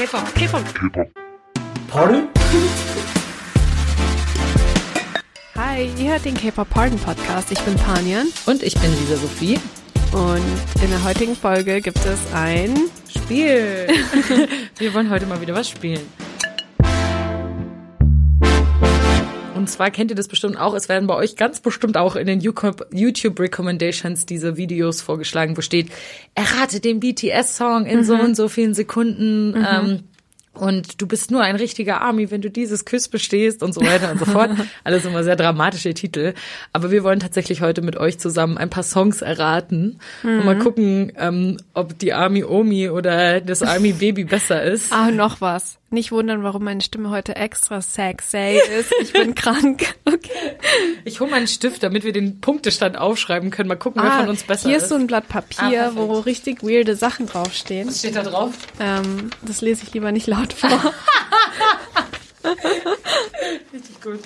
K-Pop, K-Pop. Party? Hi, ihr hört den K-Pop Pardon Podcast. Ich bin Panian Und ich bin Lisa Sophie. und in der heutigen Folge gibt es ein Spiel. Wir wollen heute mal wieder was spielen. Und zwar kennt ihr das bestimmt auch. Es werden bei euch ganz bestimmt auch in den YouTube Recommendations diese Videos vorgeschlagen, wo steht, errate den BTS-Song in so und so vielen Sekunden. Ähm, und du bist nur ein richtiger Army, wenn du dieses Quiz bestehst und so weiter und so fort. Alles immer sehr dramatische Titel. Aber wir wollen tatsächlich heute mit euch zusammen ein paar Songs erraten und mal gucken, ähm, ob die Army Omi oder das Army Baby besser ist. Ah, noch was. Nicht wundern, warum meine Stimme heute extra sexy ist. Ich bin krank. Okay. Ich hole mal einen Stift, damit wir den Punktestand aufschreiben können. Mal gucken, wer von uns besser hier ist. ist so ein Blatt Ah, Papier, perfekt. wo richtig weirde Sachen draufstehen. Was steht da drauf? Ähm, das lese ich lieber nicht laut vor. Richtig gut.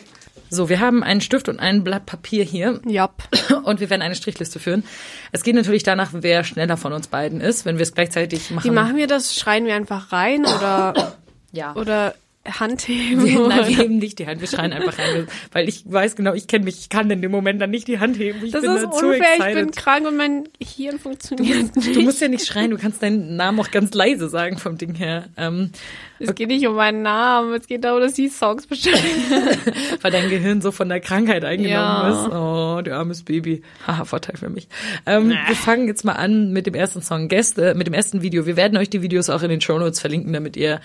So, wir haben einen Stift und ein Blatt Papier hier. Jopp. Und wir werden eine Strichliste führen. Es geht natürlich danach, wer schneller von uns beiden ist, wenn wir es gleichzeitig machen. Wie machen wir das? Schreien wir einfach rein oder, Ja. oder Handheben? Wir, nein, wir heben nicht die Hand, wir schreien einfach rein, weil ich weiß genau, ich kenne mich, ich kann in dem Moment dann nicht die Hand heben. Ich Das bin ist unfair, ich excited. bin krank und mein Hirn funktioniert nicht. Du musst ja nicht schreien, du kannst deinen Namen auch ganz leise sagen vom Ding her. Ähm, Es geht nicht um meinen Namen, es geht darum, dass die Songs bestimmen. weil dein Gehirn so von der Krankheit eingenommen Ja. ist. Oh, du armes Baby. Haha, Vorteil für mich. Ähm, wir fangen jetzt mal an mit dem ersten Song Gäste, mit dem ersten Video. Wir werden euch die Videos auch in den Show Notes verlinken, damit ihr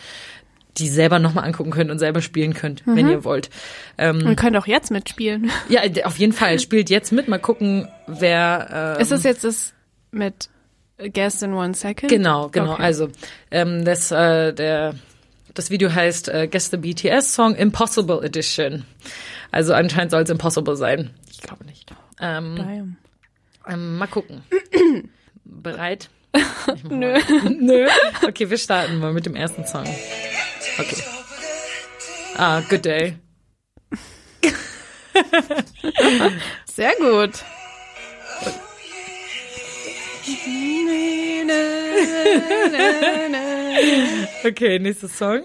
die selber nochmal angucken könnt und selber spielen könnt, wenn Mhm. ihr wollt. Ähm, Man könnte auch jetzt mitspielen. ja, auf jeden Fall. Spielt jetzt mit. Mal gucken, wer. Ähm, Ist das jetzt das mit Guest in One Second? Genau, genau. Okay. Also ähm, das, äh, der, das Video heißt äh, Guess the BTS Song Impossible Edition. Also anscheinend soll es Impossible sein. Ich glaube nicht. Ähm, ähm, mal gucken. Bereit? Nö. Nö. Okay, wir starten mal mit dem ersten Song. Okay. Ah, Good Day. Sehr gut. Okay, nächster Song.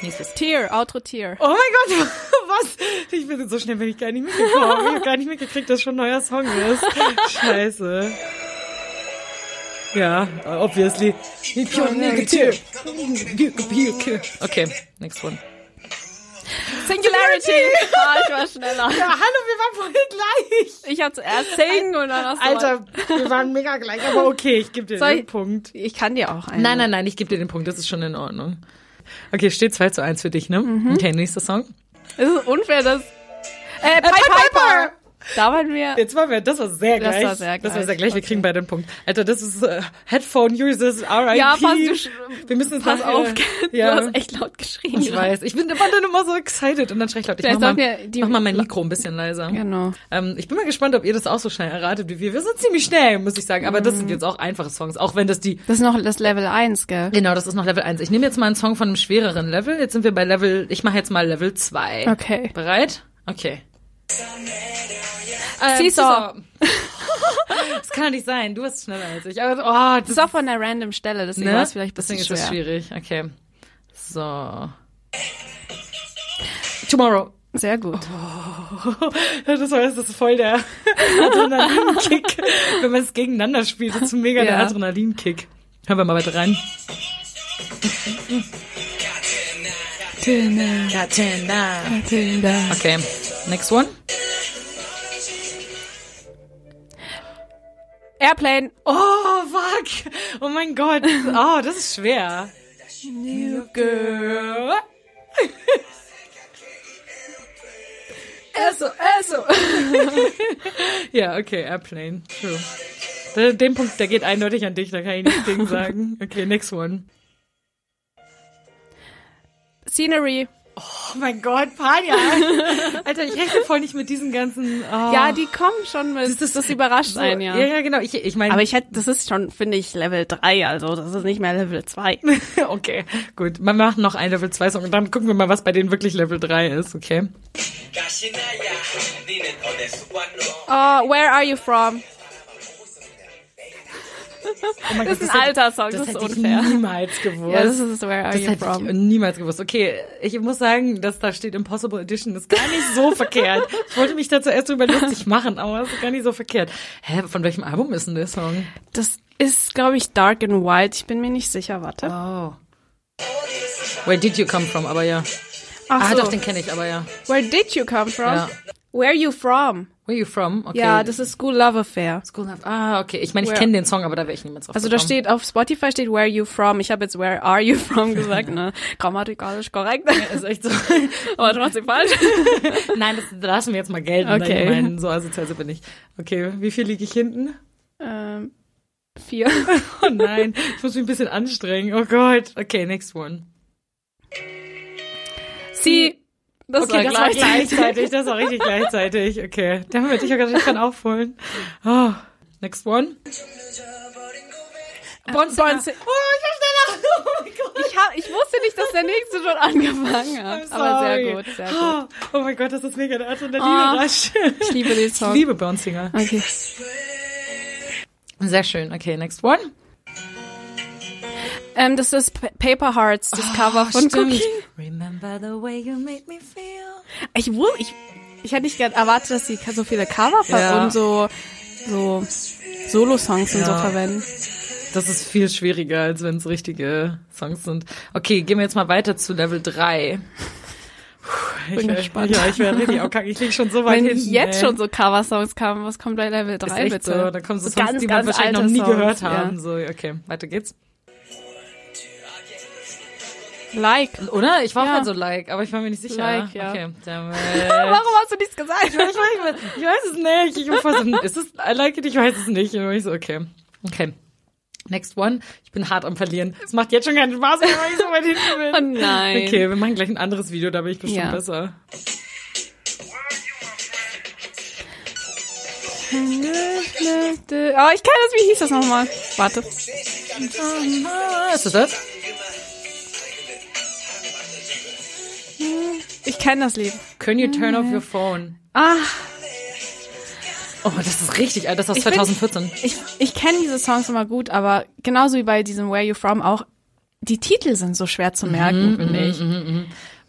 Nächstes Tier, Outro Tier. Oh mein Gott, was? Ich bin so schnell, bin ich gar nicht mitgekommen. Ich habe gar nicht mitgekriegt, dass schon ein neuer Song ist. Scheiße. Ja, obviously. Okay, next one. Singularity. Ah, ich war schneller. Ja, hallo, wir waren vorhin gleich. Ich habe zuerst Sing und dann hast du Alter, wir waren mega gleich, aber okay, ich gebe dir Soll den ich- Punkt. Ich kann dir auch einen. Nein, nein, nein, ich gebe dir den Punkt, das ist schon in Ordnung. Okay, steht 2 zu 1 für dich, ne? Okay, nächster Song. Es ist unfair, dass... Äh, Pied Piper. Da waren wir... Jetzt waren wir, das war sehr Das gleich. war sehr Das war gleich, sehr gleich. Wir okay. kriegen beide einen Punkt. Alter, das ist äh, Headphone Users RIP. Ja, pass, du Wir müssen es Pass auf, du Ja, hast echt laut geschrien. ich weiß. Ich bin immer dann immer so excited und dann schreie ich laut. Ich Vielleicht mach mal, wir die- mach mal mein Mikro ein bisschen leiser. Genau. Ähm, ich bin mal gespannt, ob ihr das auch so schnell erratet wie wir. Wir sind ziemlich schnell, muss ich sagen. Aber das Mhm. sind jetzt auch einfache Songs. Auch wenn das die Das ist noch das Level 1, gell? Genau, das ist noch Level 1. Ich nehme jetzt mal einen Song von einem schwereren Level. Jetzt sind wir bei Level, ich mache jetzt mal Level 2. Okay. Bereit? Okay. Ähm, Seesaw. das kann doch nicht sein. Du bist schneller als ich. Aber, oh, das Das ist auch von einer random Stelle, deswegen ne? war es vielleicht ein Deswegen bisschen ist das schwer. schwierig. Okay. So. Tomorrow. Sehr gut. Das war das ist voll der Adrenalinkick. Wenn man es gegeneinander spielt, das ist mega der Ja. Adrenalinkick. Hören wir mal weiter rein. Okay, next one. Airplane. Oh, fuck. Oh mein Gott. Oh, das ist schwer. New girl. Eso, eso. Ja, okay, Airplane. True. Der- Den Punkt, der geht eindeutig an dich, da kann ich nichts gegen sagen. Okay, next one. Scenery. Oh mein Gott, Panja. Alter, ich rechne voll nicht mit diesen ganzen. Oh. Ja, die kommen schon mit. Das, das überrascht so, einen, ja. Ja, ja, genau. Ich, ich meine. Aber ich hätte, das ist schon, finde ich, Level 3, also das ist nicht mehr Level 2. okay, gut. Man macht noch ein Level 2 Song und dann gucken wir mal, was bei denen wirklich Level 3 ist, okay? Oh, where are you from? Oh mein Das ist ein alter Song, das, Das ist hätte ich unfair. niemals gewusst. Ja, das ist Where Are Das You From? ich niemals gewusst. Okay, ich muss sagen, dass da steht Impossible Edition ist gar nicht so verkehrt. Ich wollte mich dazu erst drüber lustig machen, aber es ist gar nicht so verkehrt. Hä, von welchem Album ist denn der Song? Das ist, glaube ich, Dark and White. Ich bin mir nicht sicher, warte. Oh. Where did you come from? Aber ja. Ach Ah, so. doch, den kenne ich, aber ja. Where did you come from? Ja. Where are you from? Where you from? Okay. Ja, das ist School Love Affair. School of, Ah, okay. Ich meine, ich kenne den Song, aber da wäre ich niemals drauf Also da gekommen. steht auf Spotify steht Where are you from. Ich habe jetzt Where are you from gesagt, ne? Grammatikalisch korrekt. ist echt so. Aber trotzdem falsch. Nein, das lassen wir jetzt mal gelten. Okay. Ich meine, so asozial bin ich. Okay, wie viel liege ich hinten? ähm, vier. Oh nein, ich muss mich ein bisschen anstrengen. Oh Gott. Okay, next one. Sie. Das Okay, das war gleich. gleichzeitig. Das war richtig gleichzeitig. Okay. Damit ich gedacht, ich kann aufholen. Oh, next one. Bonsinger. Bonsi- Oh, ich hab schneller. Oh mein Gott. Ich, hab, ich wusste nicht, dass der nächste schon angefangen hat. Aber sehr gut, sehr gut. Oh mein Gott, das ist mega der Adrenalin Oh. rasch. Ich liebe den Ich Song. liebe Bonsinger. Okay. Sehr schön. Okay, next one. Ähm, das ist Pa- Paper Hearts, das Cover von Oh, Stimmt. Cookie. Remember the way you made me feel. Ich, ich, ich hätte nicht erwartet, dass sie so viele Cover ver- Ja. und so, so Solo-Songs und so Ja. verwenden. Das ist viel schwieriger, als wenn es richtige Songs sind. Okay, gehen wir jetzt mal weiter zu Level 3. Puh, Bin wär- gespannt. Ja, ich werde richtig auch krank. Ich lieg schon so weit Wenn hinten. jetzt ey. schon so Cover-Songs kamen, was kommt bei Level 3 ist echt bitte? so, da kommen so, So Songs, ganz, die man wahrscheinlich noch nie Songs, gehört ja. haben. So, okay, weiter geht's. Like. Oder? Ich war Ja. auch mal so like, aber ich war mir nicht sicher. Like, ja. Okay, damit. Warum hast du nichts gesagt? Ich weiß, ich weiß es nicht. Ich war fast, ist es I like it? Ich weiß es nicht. Und ich so, okay. Okay. Next one. Ich bin hart am Verlieren. Es macht jetzt schon keinen Spaß mehr, weil ich so weit hinten bin. Oh nein. Okay, wir machen gleich ein anderes Video, da bin ich bestimmt Ja. besser. Oh, ich kenne das. Wie hieß das nochmal? Warte. Ist das das? Ich kenne das Lied. Can you turn off your phone? Ah, Oh, das ist richtig alt. Das ist aus Ich bin- 2014. ich, ich kenne diese Songs immer gut, aber genauso wie bei diesem Where You From auch, die Titel sind so schwer zu merken, finde ich.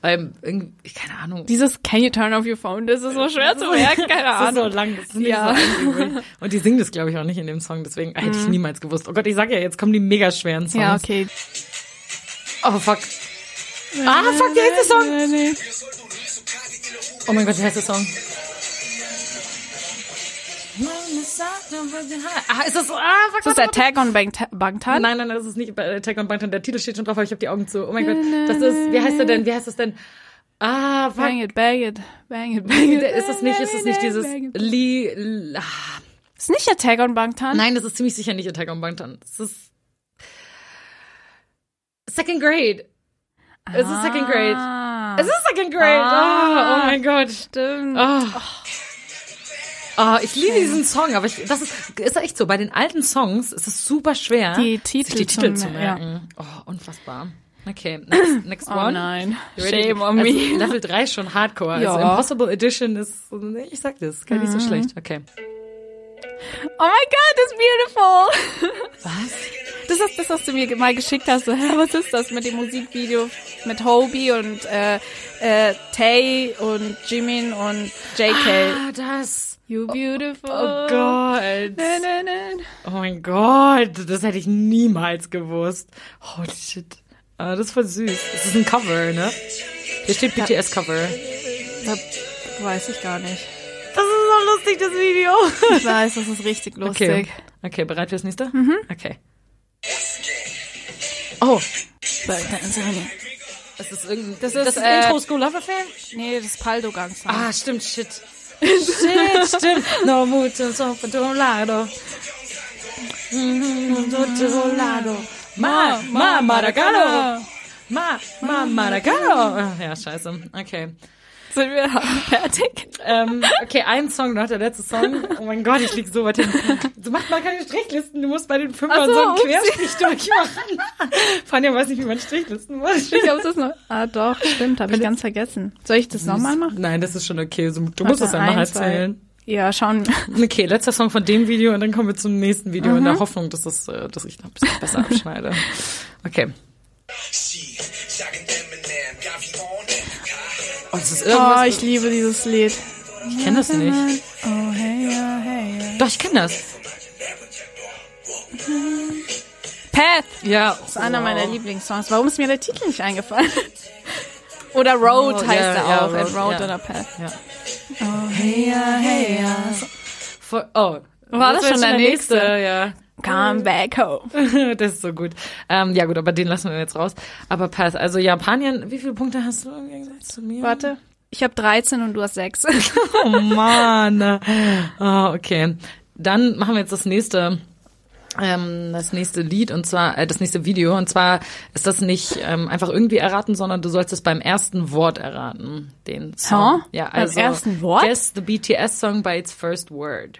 Weil irgendwie, keine Ahnung. Dieses Can You Turn Off Your Phone, das ist so schwer zu merken, keine Das ist so Ahnung. lang, das ist Ja. so. Und die singen das, glaube ich, auch nicht in dem Song, deswegen hätte ich niemals gewusst. Oh Gott, ich sag ja, jetzt kommen die mega schweren Songs. Ja, okay. Oh, fuck. Ah, fuck, wie heißt der Song? Oh mein Gott, wie heißt der Song? Ah, ist das? Ah, fuck, Ist das der Tag on Bangta- Bangtan? Nein, nein, das ist nicht bei Attack on Titan. Der Titel steht schon drauf, aber ich habe die Augen zu. Oh mein Gott, das ist, wie heißt der denn? Wie heißt das denn? Ah, fuck. Bang it, bang it, bang it, bang it. Ist das nicht, ist das nicht dieses. Lee, ah, Ist nicht der Tag on Bangtan? Nein, das ist ziemlich sicher nicht Attack on Titan. Das ist Second Grade. Es ist Second Grade. Ah, Es ist Second Grade. Ah. Oh, oh mein Gott. stimmt. Oh. Oh, ich liebe diesen Song, aber ich, das ist, ist echt so. Bei den alten Songs ist es super schwer, Die Titel sich die Titel zu zu mer- merken. Oh, unfassbar. Okay, next, next Oh one. nein. You ready? Shame on also, me. Level 3 ist schon Hardcore. Also Ja. Impossible Edition ist, ich sag das, gar nicht Mhm. so schlecht. Okay. Oh my God, that's beautiful. Was? Das ist das, was du mir mal geschickt hast. So, hä, was ist das mit dem Musikvideo mit Hobie und äh, äh, Tay und Jimin und JK? Ah, das. You beautiful. Oh Gott. Na, na, na. Oh mein Gott, das hätte ich niemals gewusst. Holy shit. Ah, das ist voll süß. Das ist ein Cover, ne? Hier steht BTS-Cover. Weiß ich gar nicht. Das ist so lustig, das Video. Ich weiß, das ist richtig lustig. Okay. Okay, bereit fürs nächste? Mhm. Okay. Oh, das ist irgendein. Das ist, das ist äh, Intro School Love Affair? Nee, das ist Paldo Gang Song. Ah, stimmt, shit. shit, stimmt. No mucho so por tu lado. Mm, do tu lado. Ma, ma, maracano. Ma, ma, maracano. Ah, Ja, scheiße. Okay. Sind wir fertig? Ähm, okay, ein Song noch, der letzte Song. Oh mein Gott, ich lieg so weit hinten. Du machst mal keine Strichlisten, du musst bei den Fünfern so, so einen. Querstrich durchmachen. Fania weiß nicht, wie man Strichlisten muss. Ich glaube, das noch. Ah, doch, stimmt, habe ich ganz vergessen. Soll ich das nochmal machen? Nein, das ist schon okay. So, Du Warte, musst es einfach zwei. erzählen. Ja, schauen. Okay, letzter Song von dem Video und dann kommen wir zum nächsten Video in der Hoffnung, dass, das, äh, dass ich noch ein bisschen besser abschneide. Okay. Oh, das ist Oh, irgendwas. ich liebe dieses Lied. ich kenne das nicht. Oh, hey, ja, hey, ja. Doch, ich kenne das. Path Ja. ist einer meiner Lieblingssongs. Warum ist mir der Titel nicht eingefallen? Oder Road Oh, heißt ja, er ja, auch. Road, Road, Road ja. oder Path. Ja. Oh, hey, ja, hey, ja. Oh. War das wär schon der nächste? Ja. Come back home. das ist so gut. Ähm, ja gut, aber den lassen wir jetzt raus. Aber Pass, also Japanien, wie viele Punkte hast du im Gegensatz zu mir? Warte. Ich habe 13 und du hast 6. Oh Mann. Oh, okay. Dann machen wir jetzt das nächste ähm, das nächste Lied und zwar äh, das nächste Video und zwar ist das nicht ähm, einfach irgendwie erraten, sondern du sollst es beim ersten Wort erraten, den Song. Hä? Ja, Beim also ersten Wort? Guess the BTS Song by its first word.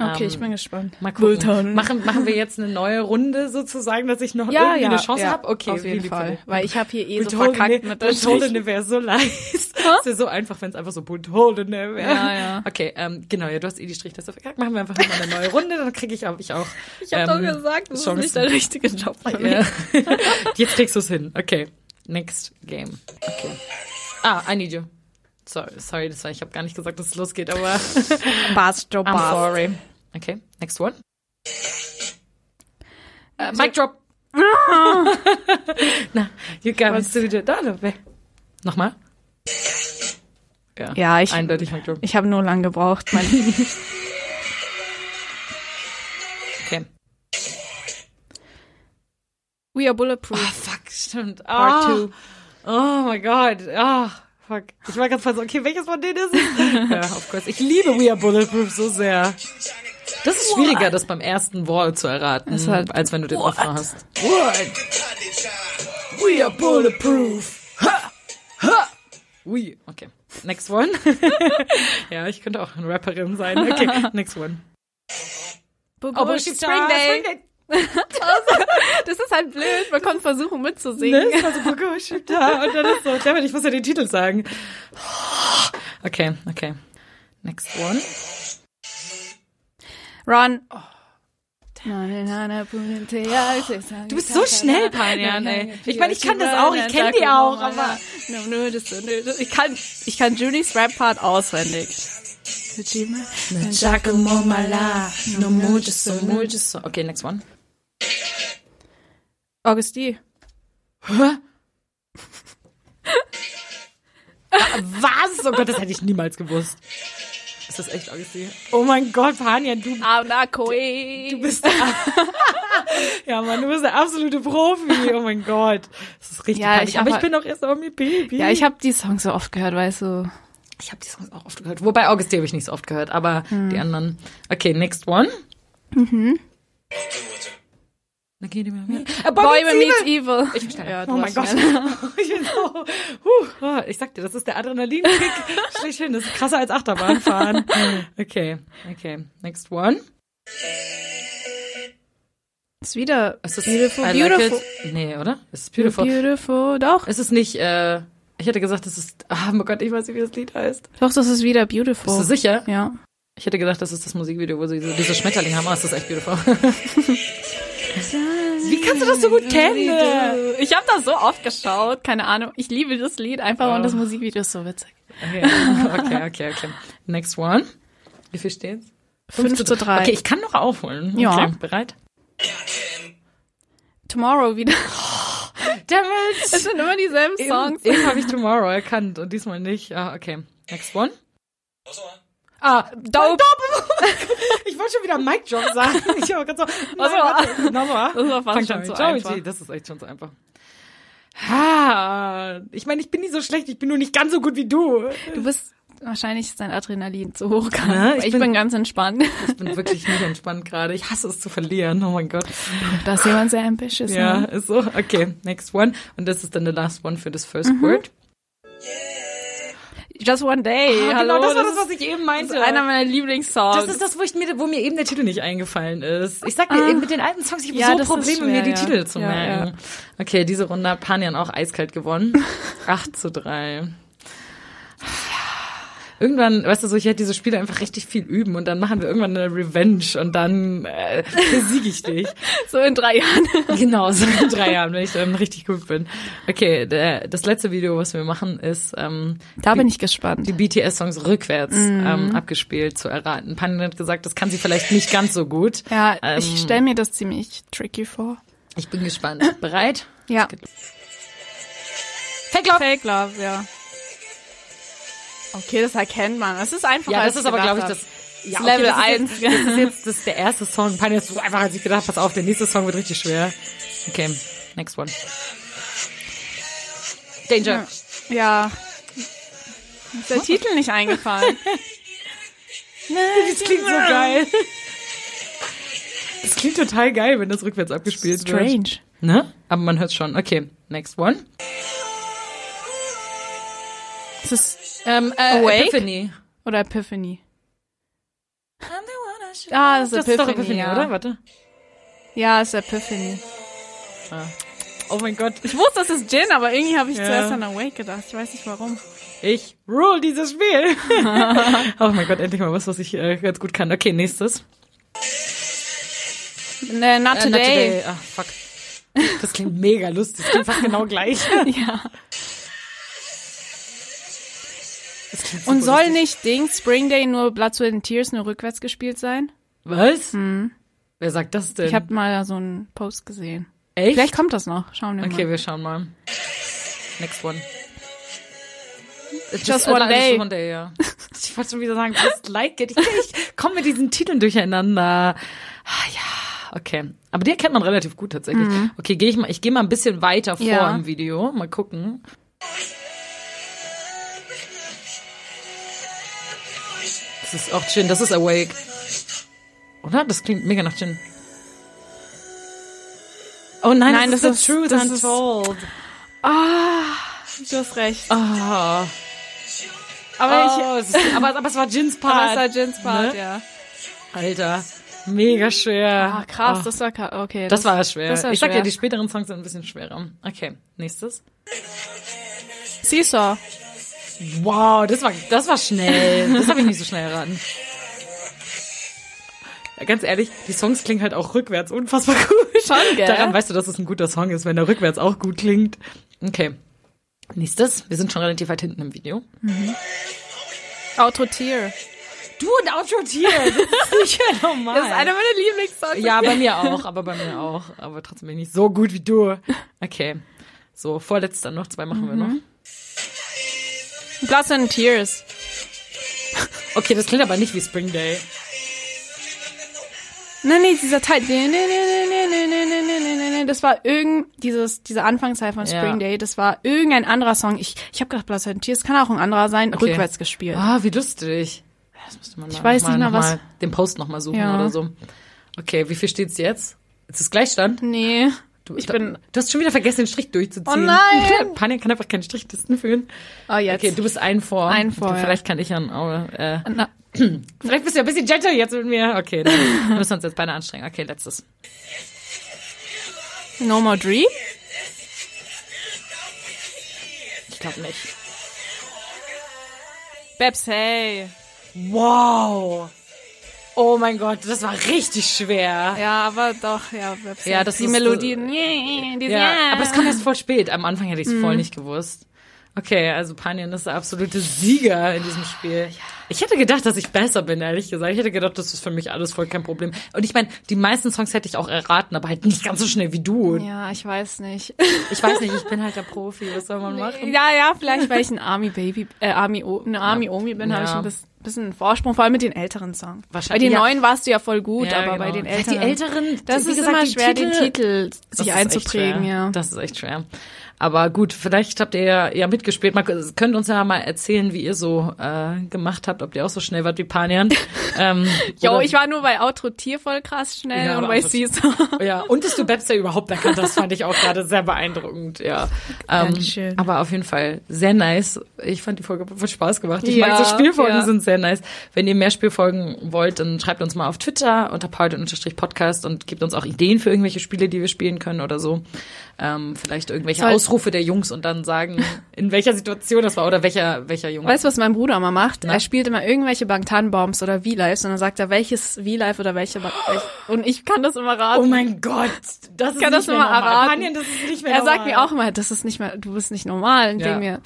Okay, Ähm, ich bin gespannt. Mal gucken. Machen, machen wir jetzt eine neue Runde sozusagen, dass ich noch Ja, irgendwie ja, eine Chance ja, habe? Okay, auf jeden Fall. Willi. Weil ich habe hier eh so Bulltown, verkackt mit Bulltown wäre so leicht. Es wäre so einfach, wenn es einfach so Bulltown wäre. Ja, ja. Okay, ähm, genau, ja, du hast eh die Strichliste verkackt. Machen wir einfach nochmal eine neue Runde, dann kriege ich auch, ich auch. Ich habe ähm, doch gesagt, das ist Chancen. nicht der richtige Job mich. Ja. Jetzt kriegst du es hin. Okay, next game. Okay. Ah, I need you. Sorry, sorry, das war, ich habe gar nicht gesagt, dass es losgeht, aber Bas, Joe I'm sorry. Okay, next one. Äh, mic drop. Na, you guys do the da, Nochmal? Ja, Ja, ich, eindeutig mic drop. ich habe nur lang gebraucht. Mein Okay. We are bulletproof. Ah, fuck, stimmt. Part Ah. two. Oh my god. Ah, fuck. Ich war ganz so, okay, welches von denen ist es? ja, of course. Ich liebe We Are Bulletproof so sehr. Das ist schwieriger, das beim ersten Wort zu erraten, halt- als wenn du den Refrain hast. What? We are bulletproof. Ha! Ha! We. Okay. Next one. ja, ich könnte auch eine Rapperin sein. Okay, next one. Oh, Bullshit, Spring Day. Spring Day. Das ist halt blöd. Man konnte versuchen mitzusingen. Ne? Also Bullshit da. Und dann ist so clever, ich muss ja den Titel sagen. Okay, okay. Next one. Run. Oh. Du bist so schnell, Panjan, ey. Ich meine, ich kann das auch, ich kenne die auch, aber... Ich kann, ich kann Julie's Rap-Part auswendig. Okay, next one. Augusti. Hä? Was? Oh Gott, das hätte ich niemals gewusst. Ist das echt Augustin? Oh mein Gott, Panja, du, Koe. du bist... ja, Mann, du bist der absolute Profi. Oh mein Gott. Das ist richtig Ja, peinlich. ich Aber ich bin doch erst auch mit Baby. Ja, ich habe die Songs so oft gehört, weißt du. Ich habe die Songs auch oft gehört. Wobei August habe ich nicht so oft gehört, aber die anderen. Okay, next one. Mhm. Äh, Boy, Boy Meets Meets Evil. Evil. Ich schnell. Ja, oh mein Gott. schneller. ich bin so. Huh, oh, ich sag dir, das ist der Adrenalinkick. Schlechthin, das ist krasser als Achterbahnfahren. Okay, okay. Next one. Ist wieder Ist das Beautiful, I like beautiful. Nee, oder? Ist es beautiful? Beautiful. Doch. Ist es nicht, äh, ich hätte gesagt, das ist, ah, oh Gott, ich weiß nicht, wie das Lied heißt. Doch, das ist wieder Beautiful. Bist du sicher? Ja. Ich hätte gedacht, das ist das Musikvideo, wo sie so diese Schmetterlinge haben. Oh, ist das echt beautiful. Wie kannst du das so gut kennen? Ich habe das so oft geschaut, keine Ahnung. Ich liebe das Lied einfach und das Musikvideo ist so witzig. Okay, okay, okay, okay. Next one. Wie viel steht's? 5 zu 3. Okay, ich kann noch aufholen. Ja. Okay, bereit? Tomorrow wieder. Damn Es it! sind immer dieselben Eben, Songs. eben habe ich Tomorrow erkannt und diesmal nicht. Ah, okay. Next one. Ah, Dope. Ich wollte schon wieder Mic Drop sagen. Ich habe ganz so. Also, Nein, nochmal. Das war fast schon zu Joey einfach. G, Das ist echt schon so einfach. Ha, ich meine, ich bin nicht so schlecht, ich bin nur nicht ganz so gut wie du. Du bist, wahrscheinlich ist dein Adrenalin zu hoch. Ja, gerade. ich ich, bin- bin, ganz entspannt. Ich bin wirklich nicht entspannt gerade. Ich hasse es zu verlieren. Oh mein Gott. Da ist jemand sehr ambitious. Ja, Ne? ist so. Okay, next one. Und das ist dann the last one für das first Mhm. word. Just One Day. Ah, Hallo, genau, das war das, was ich eben das meinte. ist einer meiner Lieblingssongs. das ist das, wo, ich mir, wo mir eben der Titel nicht eingefallen ist. Ich sag dir, eben mit den alten Songs, ich habe Ja, so das Probleme, mir schwer, die ja. Titel zu merken. Okay, diese Runde hat Panian auch eiskalt gewonnen. 8 zu 3. irgendwann, weißt du, so ich hätte diese Spiele einfach richtig viel üben und dann machen wir irgendwann eine Revenge und dann äh, besiege ich dich. So in drei Jahren. genau, so in drei Jahren, wenn ich dann richtig gut bin. Okay, der, das letzte Video, was wir machen, ist ähm, Da bin ich gespannt. die BTS-Songs rückwärts Mhm. ähm, abgespielt zu erraten. Panin hat gesagt, das kann sie vielleicht nicht ganz so gut. Ja, Ähm, ich stelle mir das ziemlich tricky vor. Ich bin gespannt. Bereit? Ja. Fake Love. Fake Love, ja. Okay, das erkennt man. Das ist einfach. Ja, das ist aber, glaube ich, das, ja, Level das ist eins. Jetzt, das ist jetzt das ist der erste Song. Panin ist so einfach, als ich gedacht, pass auf, der nächste Song wird richtig schwer. Okay, next one. Danger. Ja. Ist der Titel nicht eingefallen. Das klingt so geil. Das klingt total geil, wenn das rückwärts abgespielt wird. Strange. Ne? Aber man hört schon. Okay, next one. Ist es Ähm, äh, Awake? Epiphany. oder Epiphany? Ah, das ist Das ist doch Epiphany, Epiphany, ja. oder? Warte. Ja, ist Epiphany. Oh mein Gott. Ich wusste, das ist Jin, aber irgendwie habe ich Ja. zuerst an Awake gedacht. Ich weiß nicht warum. Ich rule dieses Spiel. oh mein Gott, endlich mal was, was ich äh, ganz gut kann. Okay, nächstes. Äh, not, Äh, today. not today. Ah, fuck. Das klingt mega lustig. Das klingt fast genau gleich. Ja. Und soll lustig. nicht Ding Spring Day nur Blood, Sweat and Tears nur rückwärts gespielt sein? Was? Wer sagt das denn? Ich habe mal so einen Post gesehen. Echt? Vielleicht kommt das noch. Schauen wir Okay, mal. wir schauen mal. Next one. Just äh, one day. Just one day, ja. Ich wollte schon wieder sagen, just like it. Ich, ich komme mit diesen Titeln durcheinander. Ah, ja, okay. Aber die erkennt man relativ gut tatsächlich. Okay, gehe ich mal, ich gehe mal ein bisschen weiter vor Mhm. Ja. im Video. Mal gucken. Das ist auch Jin, das ist Awake. Oder? Das klingt mega nach Jin. Oh nein, Nein, das, das ist the truth das ist- untold. Du hast recht. Ah. Aber Oh, es ist, aber, aber es war Jins ich, Part. aber es war Jins Part, Ne? ja. Alter, mega schwer. Ah, krass, Oh, das war ka- okay. das war schwer. das war ich sag ja, schwer. die späteren Songs sind ein bisschen schwerer. Okay, nächstes. Seesaw. Wow, das war, das war schnell. Das habe ich nicht so schnell erraten. Ganz ehrlich, die Songs klingen halt auch rückwärts unfassbar gut. Schon, gell? Daran weißt du, dass es ein guter Song ist, wenn er rückwärts auch gut klingt. Okay. Nächstes. Wir sind schon relativ weit hinten im Video. Outro Tier. Du und Outro Tier. Das ist normal. Das ist einer meiner Lieblingssongs. Ja, bei mir auch, aber bei mir auch. Aber trotzdem bin ich nicht so gut wie du. Okay. So, vorletzter noch, zwei machen wir noch. Blood and Tears. Okay, das klingt aber nicht wie Spring Day. Nein, nee, dieser Teil. Nee, nee, nee, nee, nee, nee, nee, nee, nee, nee, nee. Das war irgend, dieses, diese Anfangszeit von Ja. Spring Day, das war irgendein anderer Song. Ich, ich habe gedacht, Blood and Tears kann auch ein anderer sein, Okay. rückwärts gespielt. Ah, wie lustig. Das müsste man Ich weiß noch mal, nicht mehr, was- mal den Post nochmal suchen Ja. oder so. Okay, wie viel steht's jetzt? Ist es Gleichstand? Nee. Du, Ich bin- Du hast schon wieder vergessen, den Strich durchzuziehen. Oh nein! Panja kann einfach keine Strichlisten führen. Oh, jetzt. Okay, du bist ein vor. Ein vor, Du, ja. Vielleicht kann ich dann auch, äh, Na, vielleicht bist du ja ein bisschen gentle jetzt mit mir. Okay, dann müssen wir uns jetzt beide anstrengen. Okay, letztes. no More Dream? Ich glaube nicht. Babs Hey. Wow. Oh mein Gott, das war richtig schwer. Ja, aber doch, ja, Ja, das Die ist, Melodie. Yeah, diese, Ja, aber es kam erst voll spät. Am Anfang hätte ich es Mhm. voll nicht gewusst. Okay, also Panien ist der absolute Sieger in diesem Spiel. Ich hätte gedacht, dass ich besser bin, ehrlich gesagt. Ich hätte gedacht, das ist für mich alles voll kein Problem. Und ich meine, die meisten Songs hätte ich auch erraten, aber halt nicht ganz so schnell wie du. Ja, ich weiß nicht. Ich weiß nicht, ich bin halt der Profi. Was soll man machen? Ja, ja, vielleicht, weil ich ein Army Baby, äh, Army, eine Army Omi bin, habe ich Ja. ein bisschen, bisschen Vorsprung, vor allem mit den älteren Songs. Wahrscheinlich, Bei den ja. neuen warst du ja voll gut, Ja, aber bei genau. den Ja, älteren. Die älteren, das wie ist gesagt, immer schwer, Titel, den Titel Das sich einzuprägen, ja. Das ist echt schwer. Aber gut, vielleicht habt ihr ja, mitgespielt. Mal, könnt uns ja mal erzählen, wie ihr so äh, gemacht habt, ob ihr auch so schnell wart wie Panian. ähm, Jo, ich war nur bei Outro Tier voll krass schnell Ja, und bei Caesar. Ja, und dass du Babster überhaupt erkannt hast, fand ich auch gerade sehr beeindruckend, ja. Ähm, Dankeschön. aber auf jeden Fall sehr nice. Ich fand die Folge voll Spaß gemacht. Ich Ja, mag so Spielfolgen, ja. sind sehr nice. Wenn ihr mehr Spielfolgen wollt, dann schreibt uns mal auf Twitter unter podcast und gebt uns auch Ideen für irgendwelche Spiele, die wir spielen können oder so. Ähm, vielleicht irgendwelche Sollte- Ausrufe der Jungs und dann sagen, in welcher Situation das war oder welcher, welcher Junge. Weißt du, was mein Bruder immer macht? Na? Er spielt immer irgendwelche Bangtan-Bombs oder V-Lives und dann sagt er, welches V-Live oder welche, Bang- welch, und ich kann das immer raten. Oh mein Gott, das ist kann das nicht mehr immer normal. erraten. Das ist nicht mehr er normal. sagt mir auch immer, das ist nicht mehr, du bist nicht normal. Und Ja. denke mir,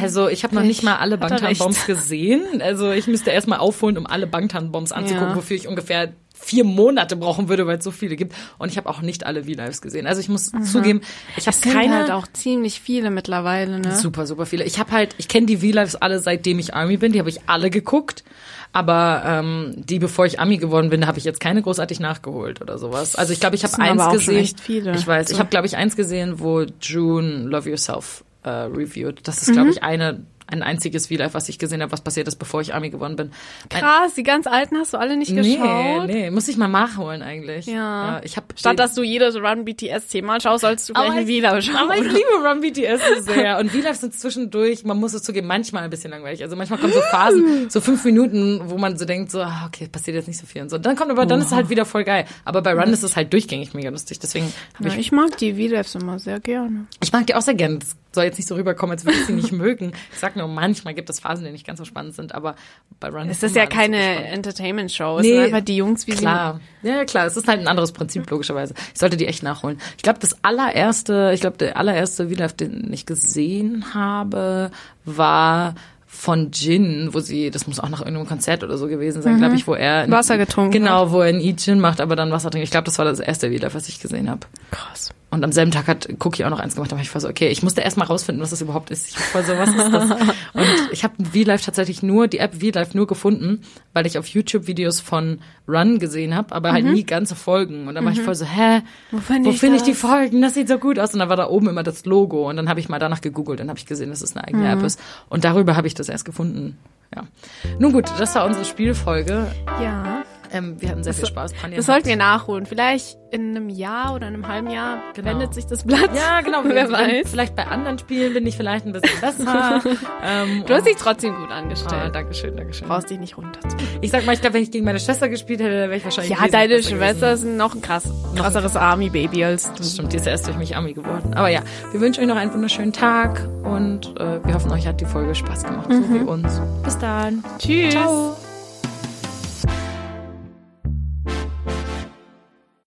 Also ich habe noch nicht mal alle Bangtan-Bombs gesehen. Also ich müsste erstmal aufholen, um alle Bangtan-Bombs anzugucken, Ja. wofür ich ungefähr vier Monate brauchen würde, weil es so viele gibt. Und ich habe auch nicht alle V-Lives gesehen. Also ich muss zugeben, ich habe keine halt auch ziemlich viele mittlerweile, ne? super super viele. Ich habe halt, ich kenne die V-Lives alle seitdem ich Army bin. Die habe ich alle geguckt. Aber ähm, die, bevor ich Ami geworden bin, habe ich jetzt keine großartig nachgeholt oder sowas. Also ich glaube, ich habe eins gesehen. Ich weiß, ich habe glaube ich eins gesehen, wo June Love Yourself äh, reviewed. Das ist Mhm. glaube ich eine ein einziges V-Live, was ich gesehen habe, was passiert ist, bevor ich Ami geworden bin. Ein- Krass, die ganz alten hast du alle nicht Nee, geschaut? nee, muss ich mal nachholen eigentlich. Ja. ich habe Statt dass du jedes Run BTS zehnmal schaust, sollst du vielleicht ein Vila schauen. aber ich liebe Run BTS so sehr. Und V-Lives sind zwischendurch, man muss es zugeben, manchmal ein bisschen langweilig. Also manchmal kommen so Phasen, so fünf Minuten, wo man so denkt, so, ah, okay, passiert jetzt nicht so viel und so. Dann kommt aber, dann ist es halt wieder voll geil. Aber bei Run ist es halt durchgängig mega lustig. Deswegen Ja, ich, ich mag die V-Lives immer sehr gerne. ich mag die auch sehr gern. Das soll jetzt nicht so rüberkommen, als würde ich sie nicht mögen. Ich sag nur, manchmal gibt es Phasen, die nicht ganz so spannend sind, aber bei Run Es ist ja keine. Entertainment-Show. Es Nee, sind einfach die Jungs, wie Klar. Ja, ja, klar. Es ist halt ein anderes Prinzip, logischerweise. Ich sollte die echt nachholen. Ich glaube, das allererste, ich glaube, der allererste V-Live, den ich gesehen habe, war von Jin, wo sie, das muss auch nach irgendeinem Konzert oder so gewesen sein, glaube ich, wo er Mhm. Wasser getrunken Genau, wo er ein I-Jin macht, aber dann Wasser trinkt. Ich glaube, das war das erste V-Live, was ich gesehen habe. krass. Und am selben Tag hat Cookie auch noch eins gemacht. Da war ich voll so, okay, ich musste erst mal rausfinden, was das überhaupt ist. Ich war so, was ist das? Und ich habe V-Live tatsächlich nur, die App V-Live nur gefunden, weil ich auf YouTube Videos von Run gesehen habe, aber halt nie ganze Folgen. Und dann war ich voll so, hä? Wo find Wo ich finde ich die? Folgen? Das sieht so gut aus. Und dann war da oben immer das Logo. Und dann habe ich mal danach gegoogelt und habe ich gesehen, dass es eine eigene App ist. Und darüber habe ich das erst gefunden. Ja. Nun gut, das war unsere Spielfolge. Ja. Ähm, wir hatten sehr viel Spaß. Panja Das sollten wir nachholen. Vielleicht in einem Jahr oder einem halben Jahr Genau. wendet sich das Blatt. Ja, genau. Wer weiß. Vielleicht bei anderen Spielen bin ich vielleicht ein bisschen besser. ähm, Du hast dich trotzdem gut Ah, angestellt. Dankeschön, Dankeschön. brauchst dich nicht runterzunehmen. Ich sag mal, ich glaube, wenn ich gegen meine Schwester gespielt hätte, dann wäre ich wahrscheinlich. Ja, deine Schwester gewesen. ist noch ein krass, krasseres Army-Baby als du. Das stimmt, die ist erst durch mich Ami geworden. Aber ja, wir wünschen euch noch einen wunderschönen Tag und äh, wir hoffen, euch hat die Folge Spaß gemacht, so wie uns. Bis dann. Tschüss. Ciao.